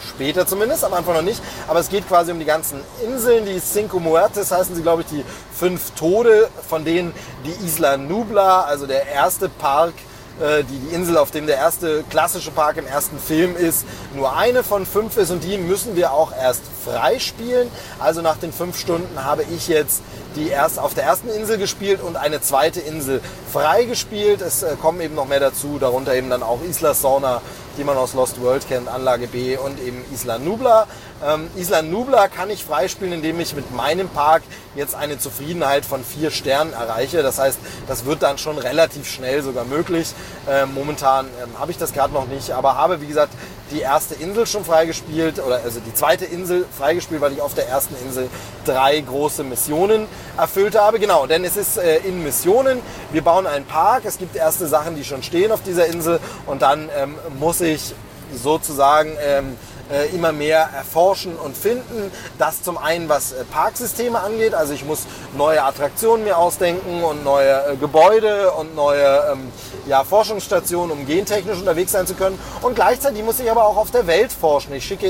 [SPEAKER 1] Später zumindest, am Anfang noch nicht. Aber es geht quasi um die ganzen Inseln. Die Cinco Muertes heißen sie, glaube ich, die fünf Tode, von denen die Isla Nubla, also der erste Park, äh, die, die Insel, auf dem der erste klassische Park im ersten Film ist, nur eine von fünf ist und die müssen wir auch erst freispielen. Also nach den fünf Stunden habe ich jetzt die erst auf der ersten Insel gespielt und eine zweite Insel freigespielt. Es äh, kommen eben noch mehr dazu, darunter eben dann auch Isla Sauna, die man aus Lost World kennt, Anlage B und eben Isla Nubla. Ähm, Isla Nubla kann ich freispielen, indem ich mit meinem Park jetzt eine Zufriedenheit von vier Sternen erreiche. Das heißt, das wird dann schon relativ schnell sogar möglich. Ähm, momentan ähm, habe ich das gerade noch nicht, aber habe, wie gesagt, die erste Insel schon freigespielt, oder also die zweite Insel freigespielt, weil ich auf der ersten Insel drei große Missionen erfüllt habe. Genau, denn es ist äh, in Missionen. Wir bauen einen Park, es gibt erste Sachen, die schon stehen auf dieser Insel und dann ähm, muss ich sozusagen ähm, äh, immer mehr erforschen und finden. Das zum einen, was äh, Parksysteme angeht. Also ich muss neue Attraktionen mir ausdenken und neue äh, Gebäude und neue ähm, ja, Forschungsstationen, um gentechnisch unterwegs sein zu können. Und gleichzeitig muss ich aber auch auf der Welt forschen. Ich schicke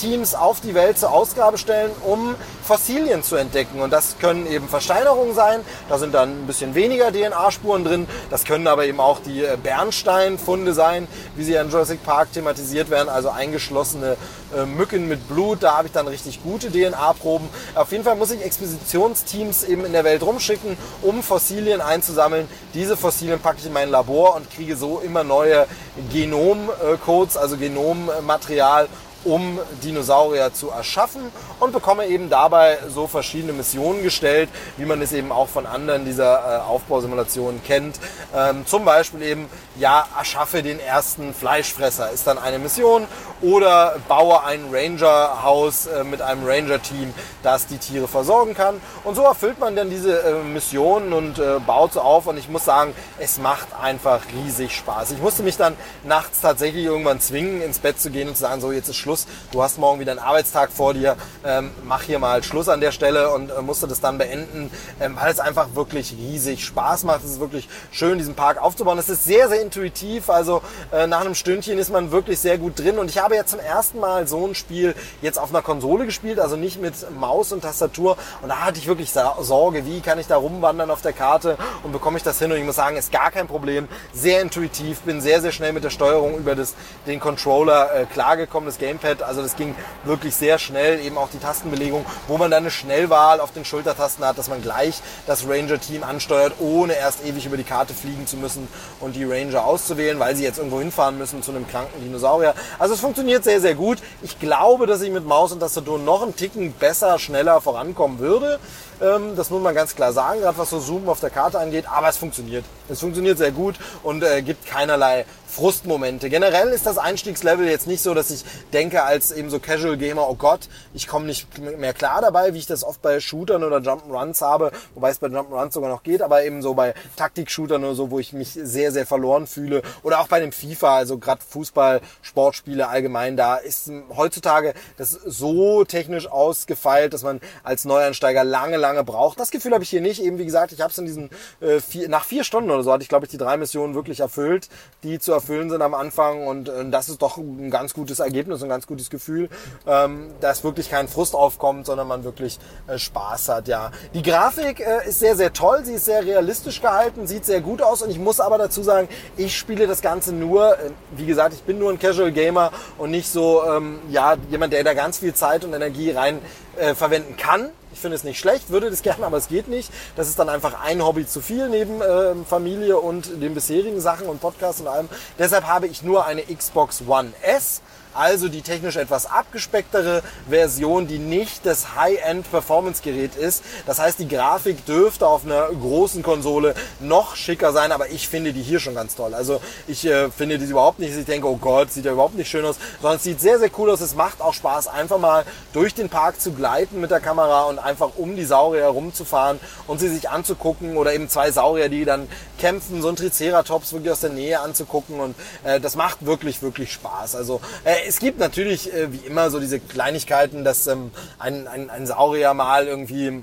[SPEAKER 1] Expeditionsteams auf die Welt zur Ausgabe stellen, um Fossilien zu entdecken. Und das können eben Versteinerungen sein. Da sind dann ein bisschen weniger DNA-Spuren drin. Das können aber eben auch die Bernsteinfunde sein, wie sie in Jurassic Park thematisiert werden. Also ein eingeschlossene äh, Mücken mit Blut. Da habe ich dann richtig gute DNA-Proben. Auf jeden Fall muss ich Expeditionsteams eben in der Welt rumschicken, um Fossilien einzusammeln. Diese Fossilien packe ich in mein Labor und kriege so immer neue Genomcodes, also Genommaterial um Dinosaurier zu erschaffen und bekomme eben dabei so verschiedene Missionen gestellt, wie man es eben auch von anderen dieser äh, Aufbausimulationen kennt. Ähm, zum Beispiel eben, ja, erschaffe den ersten Fleischfresser ist dann eine Mission oder baue ein Ranger-Haus äh, mit einem Ranger-Team, das die Tiere versorgen kann. Und so erfüllt man dann diese äh, Missionen und äh, baut so auf und ich muss sagen, es macht einfach riesig Spaß. Ich musste mich dann nachts tatsächlich irgendwann zwingen, ins Bett zu gehen und zu sagen, so jetzt ist Schluss Schluss, du hast morgen wieder einen Arbeitstag vor dir, ähm, mach hier mal Schluss an der Stelle und äh, musste das dann beenden, ähm, weil es einfach wirklich riesig Spaß macht. Es ist wirklich schön, diesen Park aufzubauen. Es ist sehr, sehr intuitiv, also äh, nach einem Stündchen ist man wirklich sehr gut drin. Und ich habe ja zum ersten Mal so ein Spiel jetzt auf einer Konsole gespielt, also nicht mit Maus und Tastatur. Und da hatte ich wirklich Sorge, wie kann ich da rumwandern auf der Karte und bekomme ich das hin? Und ich muss sagen, ist gar kein Problem, sehr intuitiv, bin sehr, sehr schnell mit der Steuerung über das, den Controller äh, klargekommen, das Game Gamepad. Also das ging wirklich sehr schnell, eben auch die Tastenbelegung, wo man dann eine Schnellwahl auf den Schultertasten hat, dass man gleich das Ranger-Team ansteuert, ohne erst ewig über die Karte fliegen zu müssen und die Ranger auszuwählen, weil sie jetzt irgendwo hinfahren müssen zu einem kranken Dinosaurier. Also es funktioniert sehr, sehr gut. Ich glaube, dass ich mit Maus und Tastatur noch einen Ticken besser, schneller vorankommen würde. Ähm, das muss man ganz klar sagen, gerade was so Zoom auf der Karte angeht. Aber es funktioniert. Es funktioniert sehr gut und äh, gibt keinerlei Frustmomente. Generell ist das Einstiegslevel jetzt nicht so, dass ich denke als eben so Casual Gamer, oh Gott, ich komme nicht mehr klar dabei, wie ich das oft bei Shootern oder Jump'n'Runs habe, wobei es bei Jump'n'Runs sogar noch geht, aber eben so bei Taktik-Shootern oder so, wo ich mich sehr, sehr verloren fühle oder auch bei dem FIFA, also gerade Fußball, Sportspiele allgemein, da ist heutzutage das so technisch ausgefeilt, dass man als Neuansteiger lange, lange braucht. Das Gefühl habe ich hier nicht. Eben wie gesagt, ich habe es in diesen äh, vier, nach vier Stunden oder so hatte ich glaube ich die drei Missionen wirklich erfüllt, die zu erfüllen sind am Anfang und äh, das ist doch ein ganz gutes Ergebnis, ein ganz gutes Gefühl, ähm, dass wirklich kein Frust aufkommt, sondern man wirklich äh, Spaß hat. Ja, die Grafik äh, ist sehr sehr toll, sie ist sehr realistisch gehalten, sieht sehr gut aus und ich muss aber dazu sagen, ich spiele das Ganze nur, äh, wie gesagt, ich bin nur ein Casual Gamer und nicht so ähm, ja jemand, der da ganz viel Zeit und Energie rein äh, verwenden kann. Ich finde es nicht schlecht, würde das gerne, aber es geht nicht. Das ist dann einfach ein Hobby zu viel neben äh, Familie und den bisherigen Sachen und Podcasts und allem. Deshalb habe ich nur eine Xbox One S also die technisch etwas abgespecktere Version, die nicht das High-End-Performance-Gerät ist. Das heißt, die Grafik dürfte auf einer großen Konsole noch schicker sein, aber ich finde die hier schon ganz toll. Also ich äh, finde die überhaupt nicht, ich denke, oh Gott, sieht ja überhaupt nicht schön aus, sondern es sieht sehr, sehr cool aus. Es macht auch Spaß, einfach mal durch den Park zu gleiten mit der Kamera und einfach um die Saurier herumzufahren und sie sich anzugucken oder eben zwei Saurier, die dann kämpfen, so ein Triceratops wirklich aus der Nähe anzugucken und äh, das macht wirklich, wirklich Spaß. Also äh, es gibt natürlich äh, wie immer so diese Kleinigkeiten, dass ähm, ein, ein, ein Saurier mal irgendwie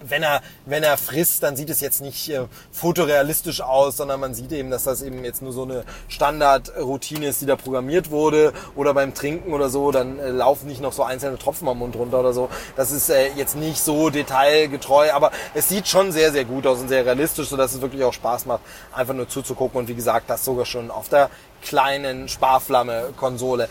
[SPEAKER 1] wenn er, wenn er frisst, dann sieht es jetzt nicht äh, fotorealistisch aus, sondern man sieht eben, dass das eben jetzt nur so eine Standardroutine ist, die da programmiert wurde. Oder beim Trinken oder so, dann äh, laufen nicht noch so einzelne Tropfen am Mund runter oder so. Das ist äh, jetzt nicht so detailgetreu, aber es sieht schon sehr, sehr gut aus und sehr realistisch, sodass es wirklich auch Spaß macht, einfach nur zuzugucken. Und wie gesagt, das sogar schon auf der kleinen Sparflamme-Konsole.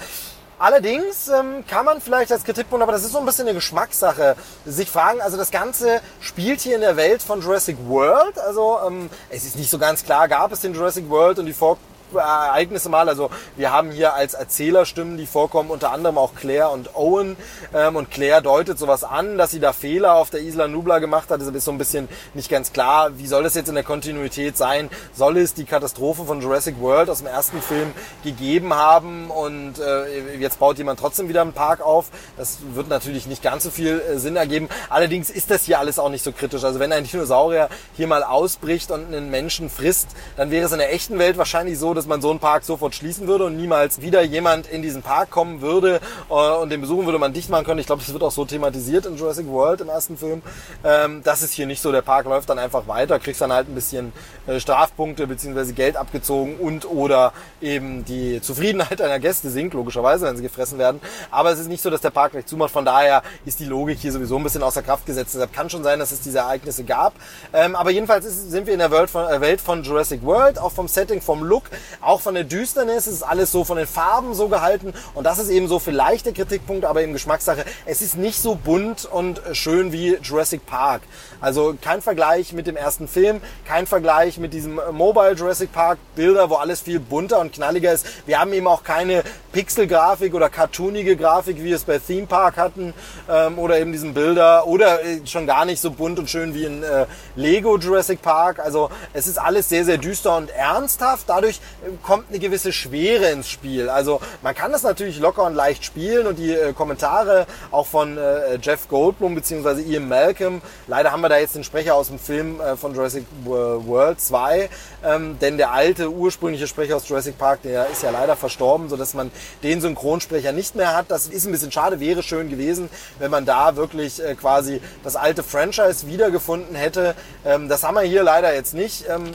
[SPEAKER 1] Allerdings ähm, kann man vielleicht als Kritikpunkt, aber das ist so ein bisschen eine Geschmackssache, sich fragen, also das Ganze spielt hier in der Welt von Jurassic World. Also ähm, es ist nicht so ganz klar, gab es den Jurassic World und die Vor Ereignisse mal. Also wir haben hier als Erzählerstimmen, die vorkommen, unter anderem auch Claire und Owen. Ähm, und Claire deutet sowas an, dass sie da Fehler auf der Isla Nubla gemacht hat. Das ist so ein bisschen nicht ganz klar. Wie soll das jetzt in der Kontinuität sein? Soll es die Katastrophe von Jurassic World aus dem ersten Film gegeben haben und äh, jetzt baut jemand trotzdem wieder einen Park auf? Das wird natürlich nicht ganz so viel äh, Sinn ergeben. Allerdings ist das hier alles auch nicht so kritisch. Also wenn ein Dinosaurier hier mal ausbricht und einen Menschen frisst, dann wäre es in der echten Welt wahrscheinlich so, dass man so einen Park sofort schließen würde und niemals wieder jemand in diesen Park kommen würde äh, und den besuchen würde man dicht machen können. Ich glaube, das wird auch so thematisiert in Jurassic World im ersten Film. Ähm, das ist hier nicht so. Der Park läuft dann einfach weiter, kriegst dann halt ein bisschen äh, Strafpunkte bzw. Geld abgezogen und oder eben die Zufriedenheit deiner Gäste sinkt, logischerweise, wenn sie gefressen werden. Aber es ist nicht so, dass der Park gleich zumacht. Von daher ist die Logik hier sowieso ein bisschen außer Kraft gesetzt. Deshalb kann schon sein, dass es diese Ereignisse gab. Ähm, aber jedenfalls ist, sind wir in der Welt von, äh, Welt von Jurassic World, auch vom Setting, vom Look. Auch von der Düsternis ist alles so von den Farben so gehalten. Und das ist eben so vielleicht der Kritikpunkt, aber eben Geschmackssache. Es ist nicht so bunt und schön wie Jurassic Park. Also kein Vergleich mit dem ersten Film, kein Vergleich mit diesem Mobile Jurassic Park Bilder, wo alles viel bunter und knalliger ist. Wir haben eben auch keine Pixel-Grafik oder cartoonige Grafik, wie wir es bei Theme Park hatten, ähm, oder eben diesen Bilder, oder äh, schon gar nicht so bunt und schön wie in äh, Lego Jurassic Park. Also es ist alles sehr, sehr düster und ernsthaft. Dadurch kommt eine gewisse Schwere ins Spiel. Also man kann das natürlich locker und leicht spielen und die äh, Kommentare auch von äh, Jeff Goldblum bzw. Ian Malcolm. Leider haben wir da jetzt den Sprecher aus dem Film äh, von Jurassic World 2, ähm, denn der alte ursprüngliche Sprecher aus Jurassic Park, der ist ja leider verstorben, sodass man den Synchronsprecher nicht mehr hat. Das ist ein bisschen schade, wäre schön gewesen, wenn man da wirklich äh, quasi das alte Franchise wiedergefunden hätte. Ähm, das haben wir hier leider jetzt nicht. Ähm,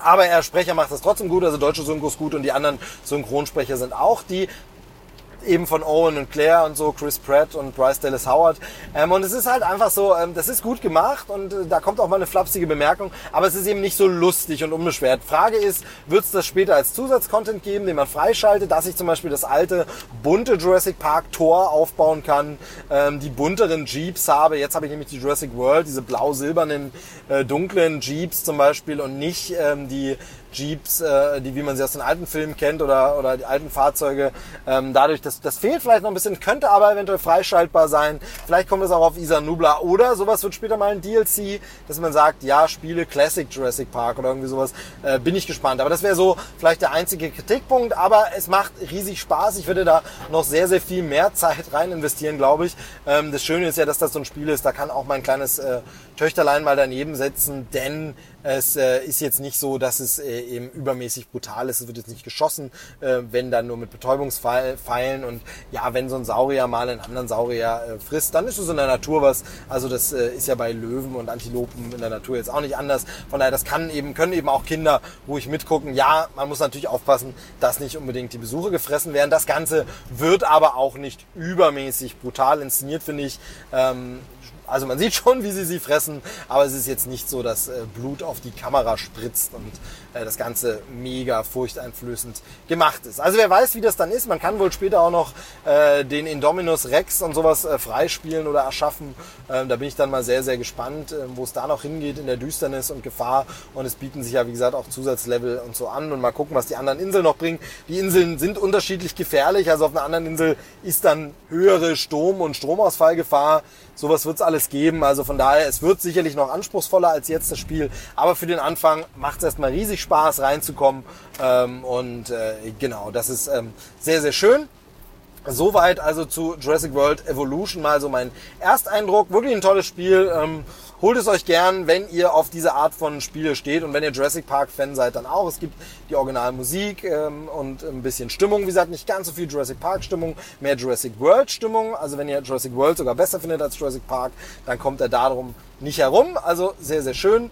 [SPEAKER 1] aber er Sprecher macht das trotzdem gut, also deutsche Synchros gut und die anderen Synchronsprecher sind auch die eben von Owen und Claire und so, Chris Pratt und Bryce Dallas Howard. Ähm, und es ist halt einfach so, ähm, das ist gut gemacht und äh, da kommt auch mal eine flapsige Bemerkung, aber es ist eben nicht so lustig und unbeschwert. Frage ist, wird es das später als Zusatzcontent geben, den man freischaltet, dass ich zum Beispiel das alte bunte Jurassic Park Tor aufbauen kann, ähm, die bunteren Jeeps habe. Jetzt habe ich nämlich die Jurassic World, diese blau-silbernen, äh, dunklen Jeeps zum Beispiel und nicht ähm, die Jeeps, äh, die wie man sie aus den alten Filmen kennt oder, oder die alten Fahrzeuge. Ähm, dadurch, das, das fehlt vielleicht noch ein bisschen, könnte aber eventuell freischaltbar sein. Vielleicht kommt es auch auf Isa Nubla oder sowas wird später mal ein DLC, dass man sagt, ja, spiele Classic Jurassic Park oder irgendwie sowas. Äh, bin ich gespannt. Aber das wäre so vielleicht der einzige Kritikpunkt. Aber es macht riesig Spaß. Ich würde da noch sehr, sehr viel mehr Zeit rein investieren, glaube ich. Ähm, das Schöne ist ja, dass das so ein Spiel ist, da kann auch mein kleines äh, Töchterlein mal daneben setzen, denn es äh, ist jetzt nicht so, dass es äh, eben übermäßig brutal ist. Es wird jetzt nicht geschossen, äh, wenn dann nur mit Betäubungspfeilen und ja, wenn so ein Saurier mal einen anderen Saurier äh, frisst, dann ist es in der Natur was. Also das äh, ist ja bei Löwen und Antilopen in der Natur jetzt auch nicht anders. Von daher, das kann eben, können eben auch Kinder ruhig mitgucken. Ja, man muss natürlich aufpassen, dass nicht unbedingt die Besuche gefressen werden. Das Ganze wird aber auch nicht übermäßig brutal inszeniert, finde ich. Ähm, also man sieht schon, wie sie sie fressen, aber es ist jetzt nicht so, dass äh, Blut auf die Kamera spritzt und äh, das Ganze mega furchteinflößend gemacht ist. Also wer weiß, wie das dann ist. Man kann wohl später auch noch äh, den Indominus Rex und sowas freispielen oder erschaffen. Ähm, da bin ich dann mal sehr, sehr gespannt, äh, wo es da noch hingeht in der Düsternis und Gefahr. Und es bieten sich ja, wie gesagt, auch Zusatzlevel und so an. Und mal gucken, was die anderen Inseln noch bringen. Die Inseln sind unterschiedlich gefährlich. Also auf einer anderen Insel ist dann höhere Sturm- und Stromausfallgefahr. Sowas wird es alles geben. Also von daher, es wird sicherlich noch anspruchsvoller als jetzt das Spiel. Aber für den Anfang macht es erstmal riesig Spaß reinzukommen. Ähm, und äh, genau, das ist ähm, sehr, sehr schön. Soweit also zu Jurassic World Evolution mal so mein Ersteindruck. Wirklich ein tolles Spiel. Ähm, holt es euch gern, wenn ihr auf diese Art von Spiele steht und wenn ihr Jurassic Park Fan seid, dann auch. Es gibt die Originalmusik ähm, und ein bisschen Stimmung. Wie gesagt, nicht ganz so viel Jurassic Park Stimmung, mehr Jurassic World Stimmung. Also wenn ihr Jurassic World sogar besser findet als Jurassic Park, dann kommt er darum nicht herum. Also sehr, sehr schön.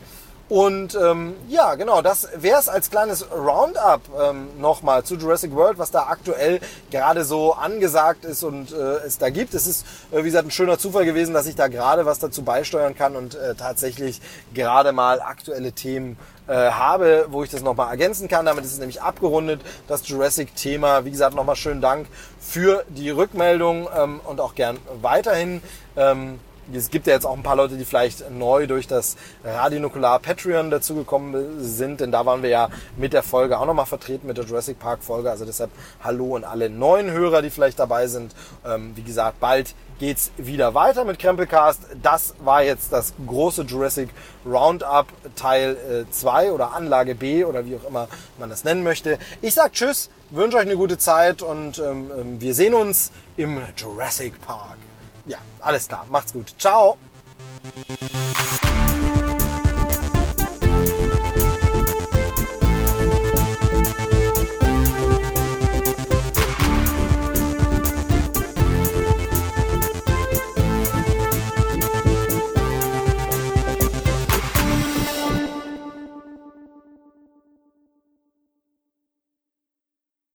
[SPEAKER 1] Und ähm, ja, genau, das wäre es als kleines Roundup ähm, nochmal zu Jurassic World, was da aktuell gerade so angesagt ist und äh, es da gibt. Es ist, äh, wie gesagt, ein schöner Zufall gewesen, dass ich da gerade was dazu beisteuern kann und äh, tatsächlich gerade mal aktuelle Themen äh, habe, wo ich das nochmal ergänzen kann. Damit ist es nämlich abgerundet, das Jurassic-Thema. Wie gesagt, nochmal schönen Dank für die Rückmeldung ähm, und auch gern weiterhin. Ähm, es gibt ja jetzt auch ein paar Leute, die vielleicht neu durch das Radionukular Patreon dazugekommen sind, denn da waren wir ja mit der Folge auch nochmal vertreten, mit der Jurassic Park Folge. Also deshalb Hallo an alle neuen Hörer, die vielleicht dabei sind. Ähm, wie gesagt, bald geht's wieder weiter mit Krempelcast. Das war jetzt das große Jurassic Roundup Teil 2 äh, oder Anlage B oder wie auch immer man das nennen möchte. Ich sag Tschüss, wünsche euch eine gute Zeit und ähm, ähm wir sehen uns im Jurassic Park ja, alles klar. Macht's gut. Ciao.